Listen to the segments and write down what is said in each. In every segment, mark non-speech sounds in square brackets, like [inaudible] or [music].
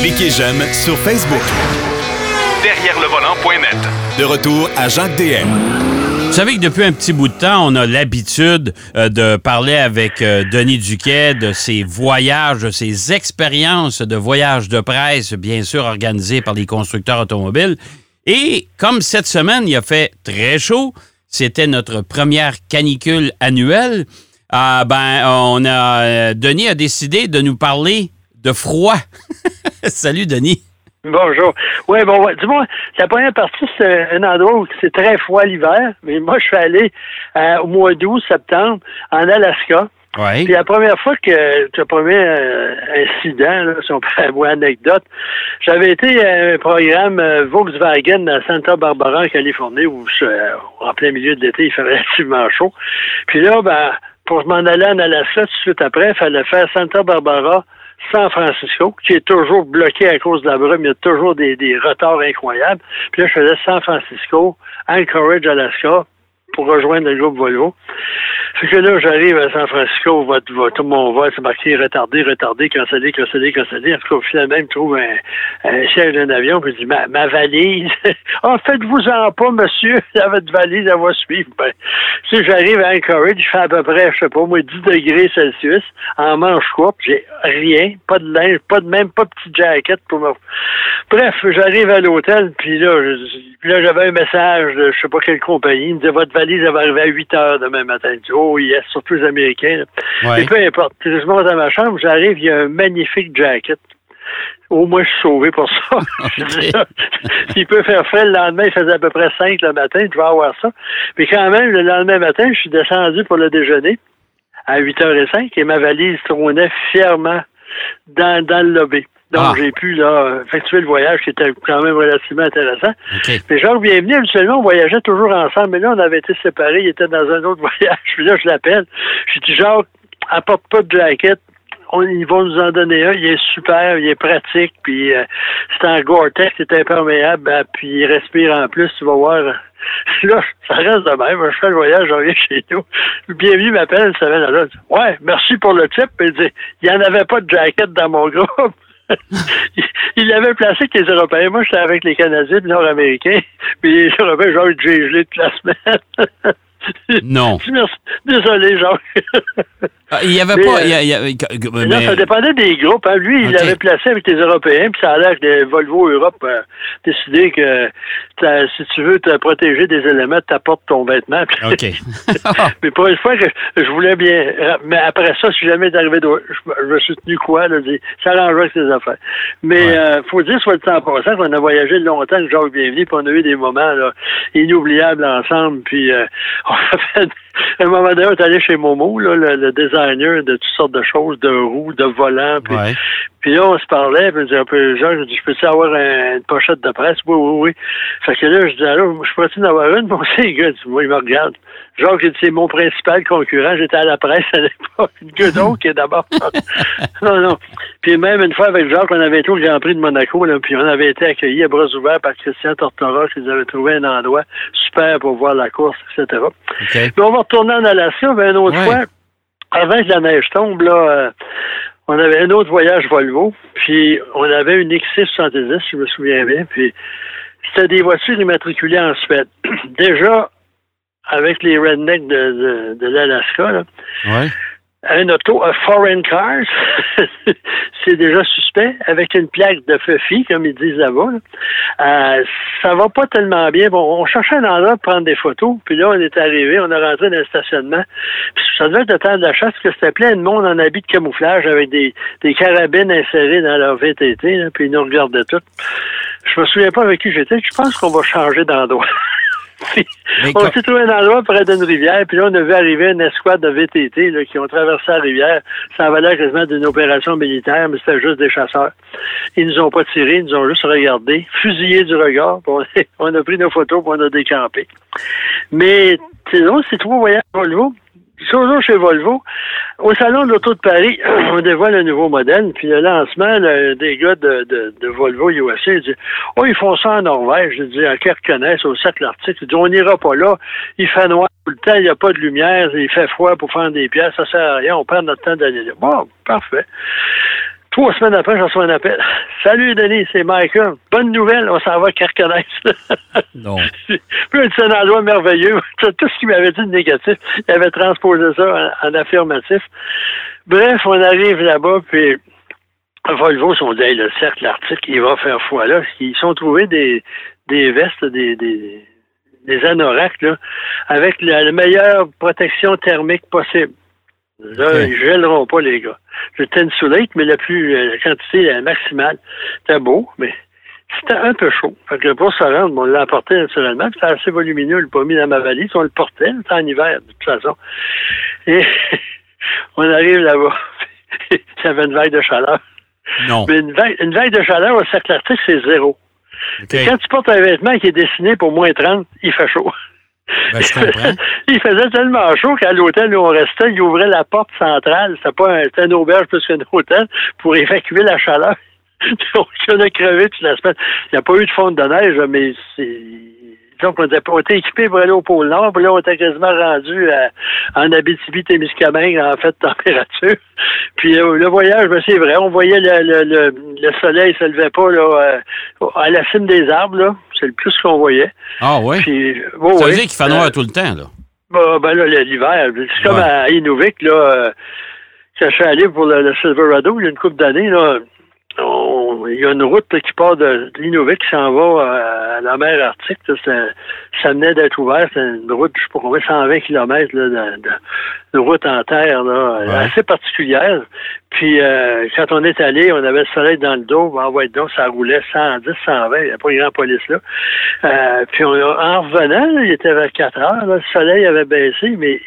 Cliquez j'aime sur Facebook. Derrière le volant.net. De retour à Jacques DM. Vous savez que depuis un petit bout de temps, on a l'habitude euh, de parler avec euh, Denis Duquet de ses voyages, de ses expériences de voyages de presse, bien sûr organisés par les constructeurs automobiles. Et comme cette semaine, il a fait très chaud, c'était notre première canicule annuelle. Ah ben, on a euh, Denis a décidé de nous parler de froid. [laughs] Salut Denis. Bonjour. Oui, bon, dis-moi, la première partie, c'est un endroit où c'est très froid l'hiver, mais moi, je suis allé euh, au mois d'août, septembre, en Alaska. Oui. Puis la première fois que le premier euh, incident, là, si on peut [laughs] avoir anecdote, j'avais été à un programme euh, Volkswagen à Santa Barbara en Californie où euh, en plein milieu de l'été, il fait [laughs] relativement chaud. Puis là, ben, pour m'en aller en Alaska tout de suite après, il fallait faire Santa Barbara, San Francisco, qui est toujours bloqué à cause de la brume. Il y a toujours des, retards incroyables. Puis là, je faisais San Francisco, Anchorage, Alaska, pour rejoindre le groupe Volvo. Fait que là, j'arrive à San Francisco, votre, votre, tout mon vol, c'est marqué retardé, retardé, cancellé, cancellé, cancellé. En tout cas, finalement, me trouve un, siège d'un avion, puis il dit, ma, ma valise. [laughs] Ah, faites-vous-en pas, monsieur, [laughs] votre valise, elle va suivre. Ben, sais, j'arrive à Anchorage, je fais à peu près, je sais pas, moi, 10 degrés Celsius, en manche courte, j'ai rien, pas de linge, pas de même, pas de petite jacket pour me... Bref, j'arrive à l'hôtel, puis là, je- là, j'avais un message de je sais pas quelle compagnie, il me disait, votre valise, elle va arriver à 8 heures demain matin. Je dis, yes, surtout les Américains. Ouais. Et peu importe. Je monte dans ma chambre, j'arrive, il y a un magnifique jacket. Au moins, je suis sauvé pour ça. Je dis, S'il peut faire frais le lendemain, il faisait à peu près 5 le matin, je vais avoir ça. Mais quand même, le lendemain matin, je suis descendu pour le déjeuner à 8h05 et ma valise trônait fièrement dans, dans le lobby. Donc, Ah. j'ai pu là, effectuer le voyage qui était quand même relativement intéressant. OK. Mais Jacques Bienvenu, habituellement, on voyageait toujours ensemble, mais là, on avait été séparés, il était dans un autre [laughs] voyage. Puis là, je l'appelle. Je dis, Jacques, apporte pas de jacket. On, ils vont nous en donner un. Il est super, il est pratique, puis euh, c'est en Gore-Tex, c'est imperméable, ben, puis il respire en plus, tu vas voir. [laughs] Là, ça reste de même. Je fais le voyage, je reviens chez nous. Bienvenue m'appelle une semaine à l'autre. Ouais, merci pour le tip. Il dit, il n'y en avait pas de jacket dans mon groupe. Il l'avait placé avec les Européens. Moi, j'étais avec les Canadiens et les Nord-Américains. Puis les Européens, genre, j'ai gelé toute la semaine. Non. [laughs] Désolé, Jacques. Ah, Il y avait Mais, pas. euh, il y Mais là, mais- ça dépendait des groupes. hein. Lui, il l'avait placé avec les Européens, puis ça a l'air que Volvo Europe a décidé que si tu veux te protéger des éléments, t'apportes ton vêtement. [laughs] OK. [laughs] mais pour une fois que je voulais bien. Mais après ça, si jamais d'arriver, je, je me suis tenu quoi, là, dit, ça arrangerait avec ses affaires. Mais Ouais. euh, faut dire, soit le temps passant, qu'on a voyagé longtemps avec Jacques Bienvenu, puis on a eu des moments là, inoubliables ensemble. Puis euh, [laughs] on a fait. À un moment donné, on est allé chez Momo, là, le, le designer de toutes sortes de choses, de roues, de volants. Puis, Ouais. puis là, on se parlait, puis un peu, Jacques, je dis, je peux-tu avoir un- une pochette de presse? Oui, oui, oui. Fait que là, je dis, alors, je pourrais-tu en avoir une? [laughs] Bon, c'est les gars, moi, il me regarde. Dit, c'est mon principal concurrent. J'étais à la presse à l'époque. [laughs] Que donc, [laughs] est d'abord. non, non. Puis même une fois avec Jacques, on avait été au Grand Prix de Monaco, là, puis on avait été accueillis à bras ouverts par Christian Tortora, qui nous avait trouvé un endroit super pour voir la course, etc. On va retourner en Alaska, mais une autre Ouais. fois, avant que la neige tombe, là, euh, on avait un autre voyage Volvo, puis on avait une XC70, je me souviens bien, puis c'était des voitures immatriculées en Suède. [clears throat] Déjà, avec les rednecks de, de, de l'Alaska, là, Ouais. Un auto, un foreign cars, [laughs] c'est déjà suspect, avec une plaque de FEFI, comme ils disent là-bas. là. Euh, ça va pas tellement bien. Bon, on cherchait un endroit pour prendre des photos, puis là, on est arrivé, on est rentré dans le stationnement. Puis ça devait être le temps de la chasse, parce que c'était plein de monde en habit de camouflage avec des, des carabines insérées dans leur VTT, là, puis ils nous regardaient tous. Je me souviens pas avec qui j'étais. Je pense qu'on va changer d'endroit. [laughs] Puis, on s'est trouvé un endroit près d'une rivière, puis là, on a vu arriver une escouade de VTT là, qui ont traversé la rivière. Ça avait l'air quasiment d'une opération militaire, mais c'était juste des chasseurs. Ils nous ont pas tiré, ils nous ont juste regardé, fusillé du regard, puis on, [laughs] on a pris nos photos, puis on a décampé. Mais, c'est drôle, c'est trois voyages Volvo. Toujours chez Volvo. Au Salon de l'Auto de Paris, [clears throat] on dévoile un nouveau modèle, puis le lancement, là, des gars de, de, de Volvo USA, ils disent Oh, ils font ça en Norvège. Je dis, à reconnaissent au cercle arctique. Ils disent, on n'ira pas là. Il fait noir tout le temps, il n'y a pas de lumière, il fait froid pour faire des pièces, ça sert à rien, on perd notre temps d'aller là. Bon, parfait. Trois semaines après, je reçois un appel. Salut Denis, c'est Michael. Bonne nouvelle, on s'en va à Carcanet. [laughs] non. Puis c'est un endroit merveilleux. [laughs] Tout ce qu'il m'avait dit de négatif, il avait transposé ça en, affirmatif. Bref, on arrive là-bas, puis Volvo sont dit le cercle arctique, il va faire foi là. Ils sont trouvés des, des vestes, des, des, des anoraks, là, avec la meilleure protection thermique possible. Là, ils gèleront pas, les gars. Une soulette, mais la plus, euh, la quantité maximale. C'était beau, mais c'était un peu chaud. Fait que pour se rendre, on l'a emporté naturellement. C'était assez volumineux, on l'a pas mis dans ma valise. On le portait, c'était en hiver, de toute façon. Et [laughs] on arrive là-bas. [laughs] Il y avait une vague de chaleur. Non. Mais une vague, une vague de chaleur au cercle arctique, c'est zéro. Quand tu portes un vêtement qui est dessiné pour moins 30, il fait chaud. Ben, [laughs] il faisait tellement chaud qu'à l'hôtel où on restait, il ouvrait la porte centrale. C'était pas un, une auberge plus qu'un hôtel pour évacuer la chaleur. [laughs] Donc, on a crevé toute la semaine. Il n'y a pas eu de fonte de neige, mais c'est donc, on était, on équipés pour aller au pôle Nord, puis là, on était quasiment rendu en Abitibi-Témiscamingue, en fait, température. [laughs] Puis euh, le voyage, ben, c'est vrai, on voyait le, le, le, soleil se levait pas là, euh, à la cime des arbres, là. C'est le plus qu'on voyait. Ah oui? Puis, Ça veut dire qu'il fait noir euh, tout le temps, là? Ben, ben là, l'hiver, c'est comme à Inuvik, là, quand je suis allé pour le, le Silverado, il y a une couple d'années, là, il y a une route qui part de l'Inuvik qui s'en va à la mer Arctique. Ça, ça venait d'être ouvert. C'est une route, je sais pas combien, 120 km là, de, route en terre là, assez particulière. Puis euh, quand on est allé, on avait le soleil dans le dos. En voie donc, ça roulait 110, 120. Il n'y a pas une grande police là. Euh, puis on, en revenant, il était vers 4 heures. le soleil avait baissé, mais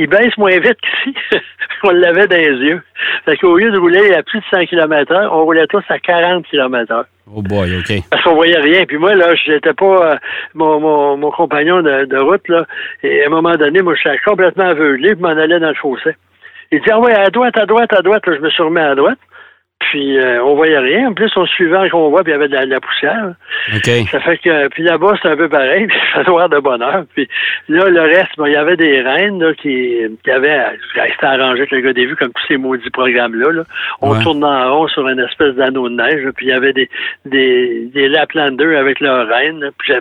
il baisse moins vite qu'ici. [laughs] on l'avait dans les yeux. Fait qu'au lieu de rouler à plus de 100 km h on roulait tous à 40 km h Oh boy, OK. Parce qu'on voyait rien. Puis moi, là, j'étais pas euh, mon, mon, mon, compagnon de, route, là. Et à un moment donné, moi, je suis complètement aveuglé, puis m'en allais dans le fossé. Il dit, ah ouais, à droite, à droite, à droite. je me suis remis à droite. Puis euh, on voyait rien. En plus, on suivait un convoi, puis il y avait de la, poussière. Ça fait que puis là-bas, c'est un peu pareil, [laughs] puis ça doit de bonheur. Puis là, le reste, bon, il y avait des reines là, qui, qui avaient c'était arrangé avec le gars des vues, comme tous ces maudits programmes-là. Là. On tourne en rond sur une espèce d'anneau de neige, puis il y avait des, des, des Laplanders avec leurs reines. Puis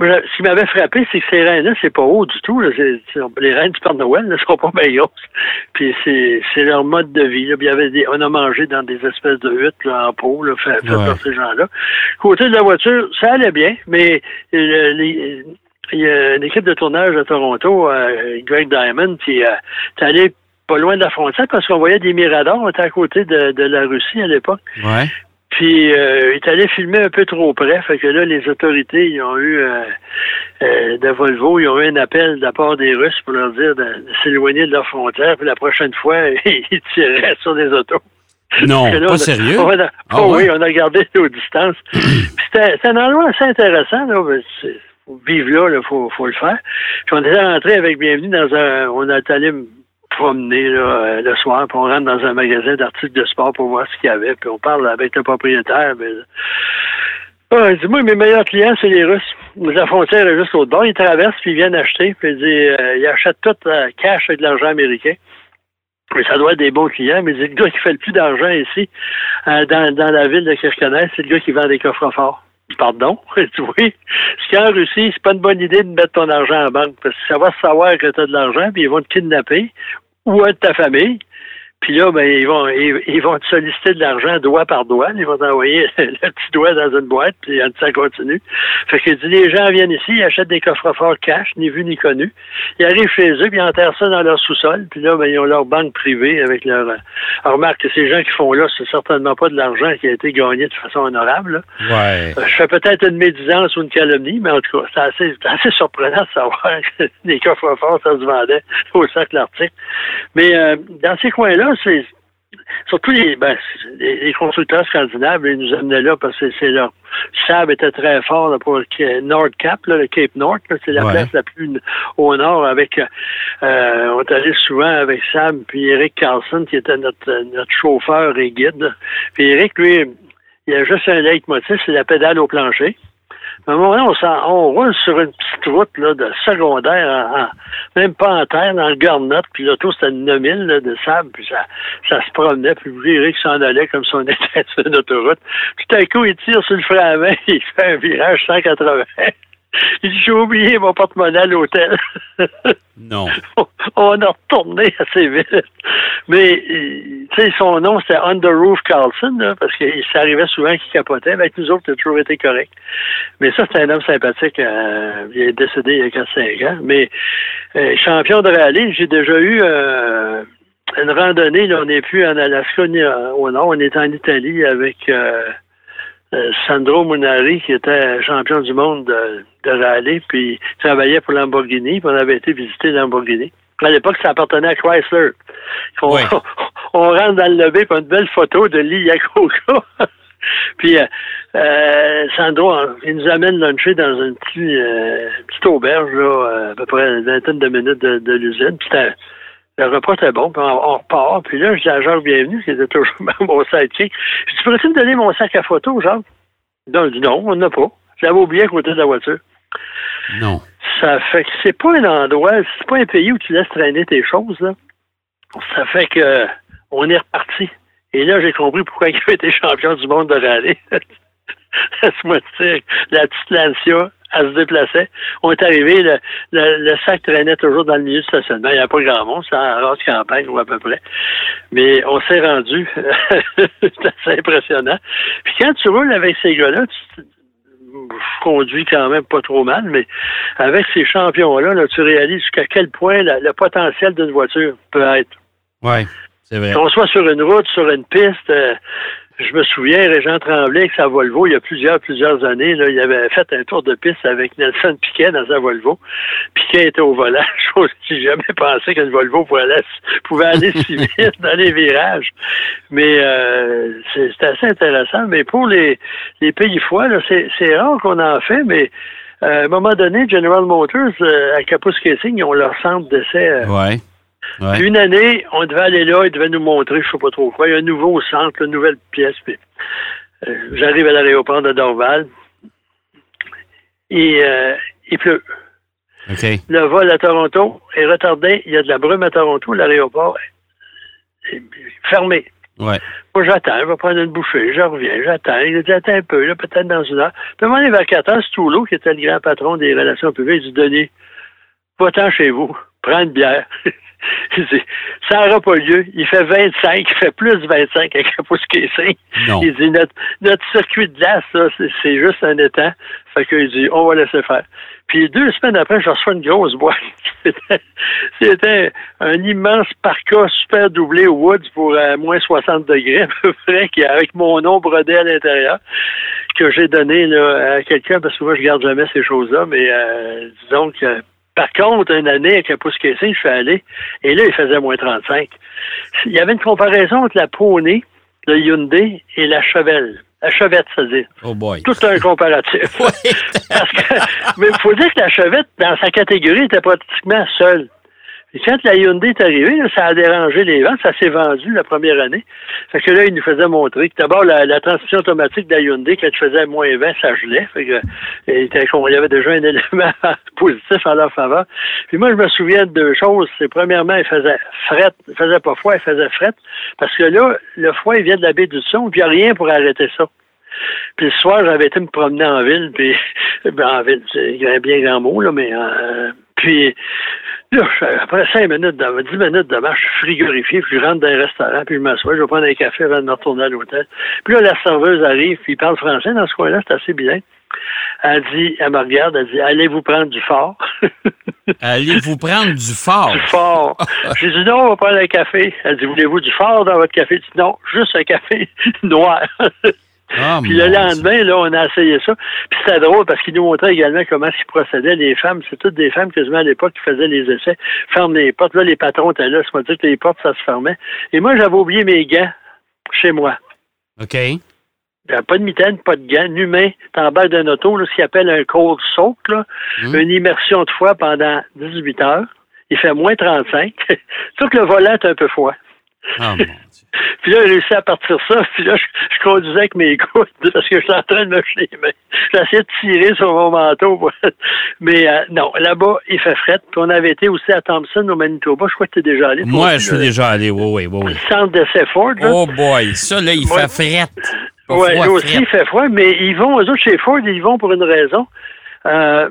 ce qui m'avait frappé, c'est que ces reines-là, c'est pas haut du tout. Là. les reines du Père Noël ne [laughs] sont pas bien. Puis c'est, c'est leur mode de vie. Là. Puis il y avait des, on a mangé dans des espèces de huttes là, en peau, là, faites par ces gens-là. Côté de la voiture, ça allait bien, mais euh, il y a une équipe de tournage à Toronto, euh, Greg Diamond, qui euh, est allé pas loin de la frontière parce qu'on voyait des miradors, on était à côté de, la Russie à l'époque. Ouais. Puis euh, il est allé filmer un peu trop près, fait que là, les autorités, ils ont eu de Volvo, ils ont eu un appel de la part des Russes pour leur dire de, s'éloigner de leur frontière, puis la prochaine fois, [laughs] ils tireraient sur des autos. Non, pas sérieux? ah, Oui, on a gardé nos [laughs] distances. [clears throat] C'était un endroit assez intéressant. Là, vivre là, il faut, faut, le faire. Puis on était rentré avec bienvenue dans un. On est allé me promener là, euh, le soir, puis on rentre dans un magasin d'articles de sport pour voir ce qu'il y avait, puis on parle avec le propriétaire. Ah, dis-moi, mes meilleurs clients, c'est les Russes. La frontière est juste au bord. Ils traversent, puis ils viennent acheter, puis ils, euh, ils achètent tout euh, cash avec de l'argent américain. Mais ça doit être des bons clients, mais le gars qui fait le plus d'argent ici, euh, dans, dans la ville de Kirkenes, c'est le gars qui vend des coffres forts. Pardon? [laughs] tu vois? Parce qu'en Russie, c'est pas une bonne idée de mettre ton argent en banque, parce que ça va savoir que tu as de l'argent, puis ils vont te kidnapper, ou un de ta famille, puis là, ben, ils vont, ils, vont te solliciter de l'argent doigt par doigt. Ils vont t'envoyer [laughs] le petit doigt dans une boîte, puis ça continue. Fait que les gens viennent ici, ils achètent des coffres forts cash, ni vu ni connu. Ils arrivent chez eux, puis ils enterrent ça dans leur sous-sol. Puis là, ben, ils ont leur banque privée avec leur. Alors, remarque que ces gens qui font là, c'est certainement pas de l'argent qui a été gagné de façon honorable. Ouais. Euh, je fais peut-être une médisance ou une calomnie, mais en tout cas, c'est assez, assez surprenant de savoir [laughs] que les coffres forts, ça se vendait au cercle arctique. Mais euh, dans ces coins-là, c'est surtout les, ben, les, constructeurs scandinaves, ils nous amenaient là parce que c'est leur sable était très fort là, pour Nord Cap, le Cape North, c'est la place la plus au nord avec euh, on est allé souvent avec Sam puis Eric Carlson qui était notre, notre chauffeur et guide. Puis Eric, lui, il a juste un leitmotiv, c'est la pédale au plancher. Donné, on, on roule sur une petite route là, de secondaire, même pas en terre, dans le garnotte, puis l'auto, c'était une 9000 de sable, puis ça, ça se promenait, puis vous verrez que s'en allait comme si on [laughs] était sur une autoroute. Tout à coup, il tire sur le frein à main, [laughs] il fait un virage 180. J'ai oublié mon porte-monnaie à l'hôtel. Non. [laughs] On a retourné assez vite. Mais, tu sais, son nom, c'était Under Roof Carlson, parce qu'il s'arrivait souvent qu'il capotait. Avec nous autres, il a toujours été correct. Mais ça, c'est un homme sympathique. Euh, il est décédé il y a 4-5 ans. Mais, euh, champion de rallye, j'ai déjà eu euh, une randonnée. Là, on n'est plus en Alaska ni au nord. On est en Italie avec... Euh, Sandro Munari, qui était champion du monde de, de rallye, puis il travaillait pour Lamborghini, puis on avait été visiter Lamborghini. À l'époque, ça appartenait à Chrysler. [laughs] On, rentre dans le lobby, puis une belle photo de Lee Iacocca. [laughs] puis euh, euh, Sandro, il nous amène luncher dans une petite, auberge, là, à peu près une vingtaine de minutes de, de l'usine. Puis le repas était bon, puis on, repart. Puis là, je dis à Jacques Bienvenu, qui était toujours [laughs] mon sidekick, je dis, pourrais-tu me donner mon sac à photo, Jacques? Donc, il dit, non, on n'a pas. J'avais oublié à côté de la voiture. Non. Ça fait que c'est pas un endroit, c'est pas un pays où tu laisses traîner tes choses, là. Ça fait que on est reparti. Et là, j'ai compris pourquoi il avait été [laughs] champion du monde de rallye. [laughs] Laisse-moi dire, la petite Lancia, elle se déplaçait. On est arrivé, le, le, sac traînait toujours dans le milieu du stationnement. Il n'y a pas grand monde, c'est en race campagne ou à peu près. Mais on s'est rendu. [laughs] c'est assez impressionnant. Puis quand tu roules avec ces gars-là, tu je conduis quand même pas trop mal, mais avec ces champions-là, là, tu réalises jusqu'à quel point le potentiel d'une voiture peut être. Oui, c'est vrai. Qu'on soit sur une route, sur une piste, euh, je me souviens, Régent Tremblay, avec sa Volvo, il y a plusieurs, plusieurs années, là, il avait fait un tour de piste avec Nelson Piquet dans sa Volvo. Piquet était au volant, [laughs] chose que j'ai jamais pensé qu'une Volvo pouvait aller, pouvait aller si [laughs] vite dans les virages. Mais euh, c'est assez intéressant. Mais pour les, les pays fois, c'est rare qu'on en fait, mais euh, à un moment donné, General Motors, euh, à Capus-Casing, ils ont leur centre d'essai. Euh, ouais une année, on devait aller là, il devait nous montrer, je sais pas trop quoi. Il y a un nouveau centre, une nouvelle pièce. Euh, j'arrive à l'aéroport de Dorval. Et euh, il pleut. Le vol à Toronto est retardé. Il y a de la brume à Toronto. L'aéroport est fermé. Ouais. Moi, j'attends. Je vais prendre une bouffée. Je reviens. J'attends. Il dit, attends un peu, là, peut-être dans une heure. Puis, vers 4 heures, Toulouse, qui était le grand patron des relations publiques, il dit, Denis, va-t'en chez vous. Prends une bière. [laughs] ça n'aura pas lieu. Il fait 25, il fait plus de 25 avec un pouce Il dit notre, notre circuit de glace, c'est juste un étang. Fait qu'il dit on va laisser faire. Puis deux semaines après, je reçois une grosse boîte. [laughs] C'était un immense parka super doublé au Woods pour euh, moins 60 degrés [laughs] à peu près, qui, avec mon nom brodé à l'intérieur, que j'ai donné là, à quelqu'un parce que moi je garde jamais ces choses-là, mais euh, disons que par contre, une année avec un pouce caissé, je suis allé, et là, il faisait moins 35. Il y avait une comparaison entre la Pony, le Hyundai et la Chevelle. La chevette, c'est-à-dire. Oh boy. Tout un comparatif. [laughs] Parce que, mais il faut dire que la chevette, dans sa catégorie, était pratiquement seule. Et quand la Hyundai est arrivée, ça a dérangé les ventes. Ça s'est vendu la première année. Fait que là, il nous faisait montrer que d'abord, la, transmission automatique de la Hyundai, quand tu faisais moins 20, ça gelait. Fait que, il y avait déjà un élément [laughs] positif en leur faveur. Puis moi, je me souviens de deux choses. C'est premièrement, il faisait fret. Il faisait pas froid, il faisait fret. Parce que là, le froid, il vient de la baie du son, puis il n'y a rien pour arrêter ça. Puis le soir, j'avais été me promener en ville, puis [laughs] ben, en ville, c'est un bien grand mot, là, mais euh, puis Là, après cinq minutes, de, dix minutes de marche, je suis frigorifié, puis je rentre dans un restaurant, puis je m'assois, je vais prendre un café avant de me retourner à l'hôtel. Puis là, la serveuse arrive, puis il parle français dans ce coin-là, c'est assez bien. Elle dit, elle me regarde, elle dit, allez vous prendre du fort. [laughs] allez vous prendre du fort? Du fort. [laughs] J'ai dit, non, on va prendre un café. Elle dit, voulez-vous du fort dans votre café? J'ai dit, non, juste un café [laughs] noir. Ah, puis le lendemain, là, on a essayé ça. Puis c'était drôle parce qu'il nous montrait également comment ils procédaient. Les femmes, c'est toutes des femmes quasiment à l'époque qui faisaient les essais. Ferment les portes. Là, les patrons étaient là. C'est dire que les portes, ça se fermait. Et moi, j'avais oublié mes gants chez moi. OK. Pas de mitaine, pas de gants, humain, en bas d'un auto, là, ce qu'il appelle un cold soak, là, hum. une immersion de foie pendant 18 heures. Il fait moins 35. [laughs] Tout le volant est un peu froid. Mon puis là, j'ai réussi à partir ça. Puis là, je, conduisais avec mes coudes [laughs] parce que j'étais en train de me les mains. J'essayais de tirer sur mon manteau. [laughs] Mais euh, non, là-bas, il fait fret. Puis on avait été aussi à Thompson, au Manitoba. Je crois que tu es déjà allé. Moi, je suis déjà allé, oui, oui, oui. Le centre de Ford. Oh boy, ça, là, il fait fret. Oui, là aussi, il fait froid. Mais ils vont, eux autres, chez Ford, ils vont pour une raison. Euh,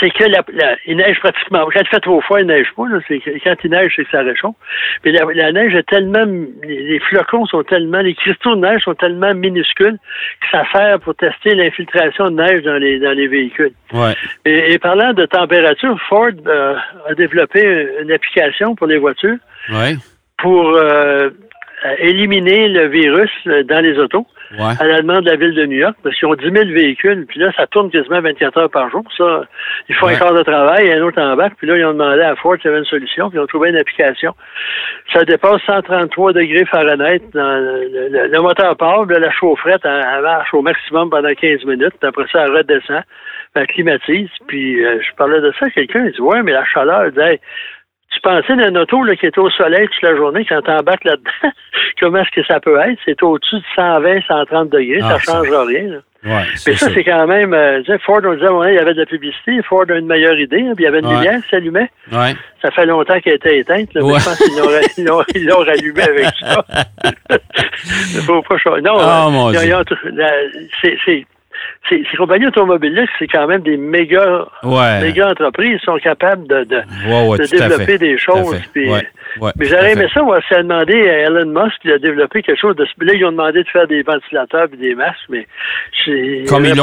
c'est que la, il neige pratiquement. Quand il fait trop froid, il neige pas. Là. C'est, quand il neige, c'est que ça réchauffe. Puis la, neige est tellement, les, flocons sont tellement, les cristaux de neige sont tellement minuscules que ça sert pour tester l'infiltration de neige dans les dans les véhicules. Ouais. Et, parlant de température, Ford euh, a développé une application pour les voitures ouais. pour euh, éliminer le virus dans les autos à la demande de la ville de New York, parce qu'ils ont 10 000 véhicules, puis là, ça tourne quasiment 24 heures par jour. Ça, il faut un quart de travail, un autre en puis là, ils ont demandé à Ford s'il y avait une solution, puis ils ont trouvé une application. Ça dépasse 133 degrés Fahrenheit. Dans le, moteur part, la chaufferette, elle, marche au maximum pendant 15 minutes, puis après ça, elle redescend, elle climatise, puis euh, je parlais de ça à quelqu'un, il dit, ouais, mais la chaleur, il tu pensais d'un auto là, qui est au soleil toute la journée, quand t'embarques là-dedans, [laughs] comment est-ce que ça peut être? C'est au-dessus de 120, 130 degrés, ça ne ah, change rien. Là. Ouais, Mais ça, c'est quand même. Euh, Ford, on disait, ouais, il y avait de la publicité. Ford a une meilleure idée. Hein, puis il y avait une lumière qui s'allumait. Ouais. Ça fait longtemps qu'elle était éteinte. Là, mais je pense qu'ils l'ont rallumée avec ça. [laughs] faut pas Non, oh, c'est ces, ces compagnies automobiles-là, c'est quand même des méga, méga entreprises. Ils sont capables de, de, développer des choses. mais j'aurais aimé ça, on va se demander à Elon Musk de développer quelque chose. De, là, ils ont demandé de faire des ventilateurs et des masques, mais... Comme ils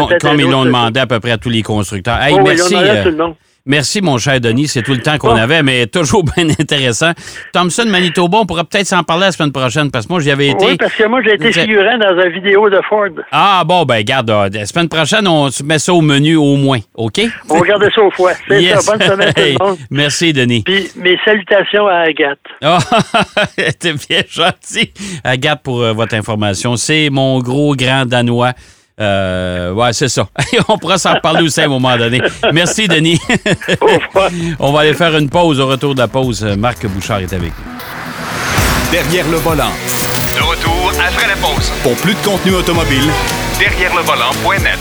l'ont demandé à peu près à tous les constructeurs. Hey, merci, euh, tout le monde. Merci, mon cher Denis. C'est tout le temps qu'on avait, mais toujours [laughs] bien intéressant. Thompson, Manitoba, on pourra peut-être s'en parler la semaine prochaine, parce que moi, j'y avais été. Oui, parce que moi, j'ai été figurant dans une vidéo de Ford. Ah, bon, ben, garde, euh, la semaine prochaine, on met ça au menu au moins, OK? On va garder ça au foie. C'est ça. Bonne semaine, tout le [laughs] monde. Merci, Denis. Puis, mes salutations à Agathe. [laughs] Ah, t'es bien gentil. Agathe, pour euh, votre information. C'est mon gros grand Danois. Euh, ouais, c'est ça. [laughs] On pourra s'en reparler aussi à un moment donné. Merci, Denis. [laughs] On va aller faire une pause. Au retour de la pause, Marc Bouchard est avec nous. Derrière le volant. De retour après la pause. Pour plus de contenu automobile, derrière le volant.net.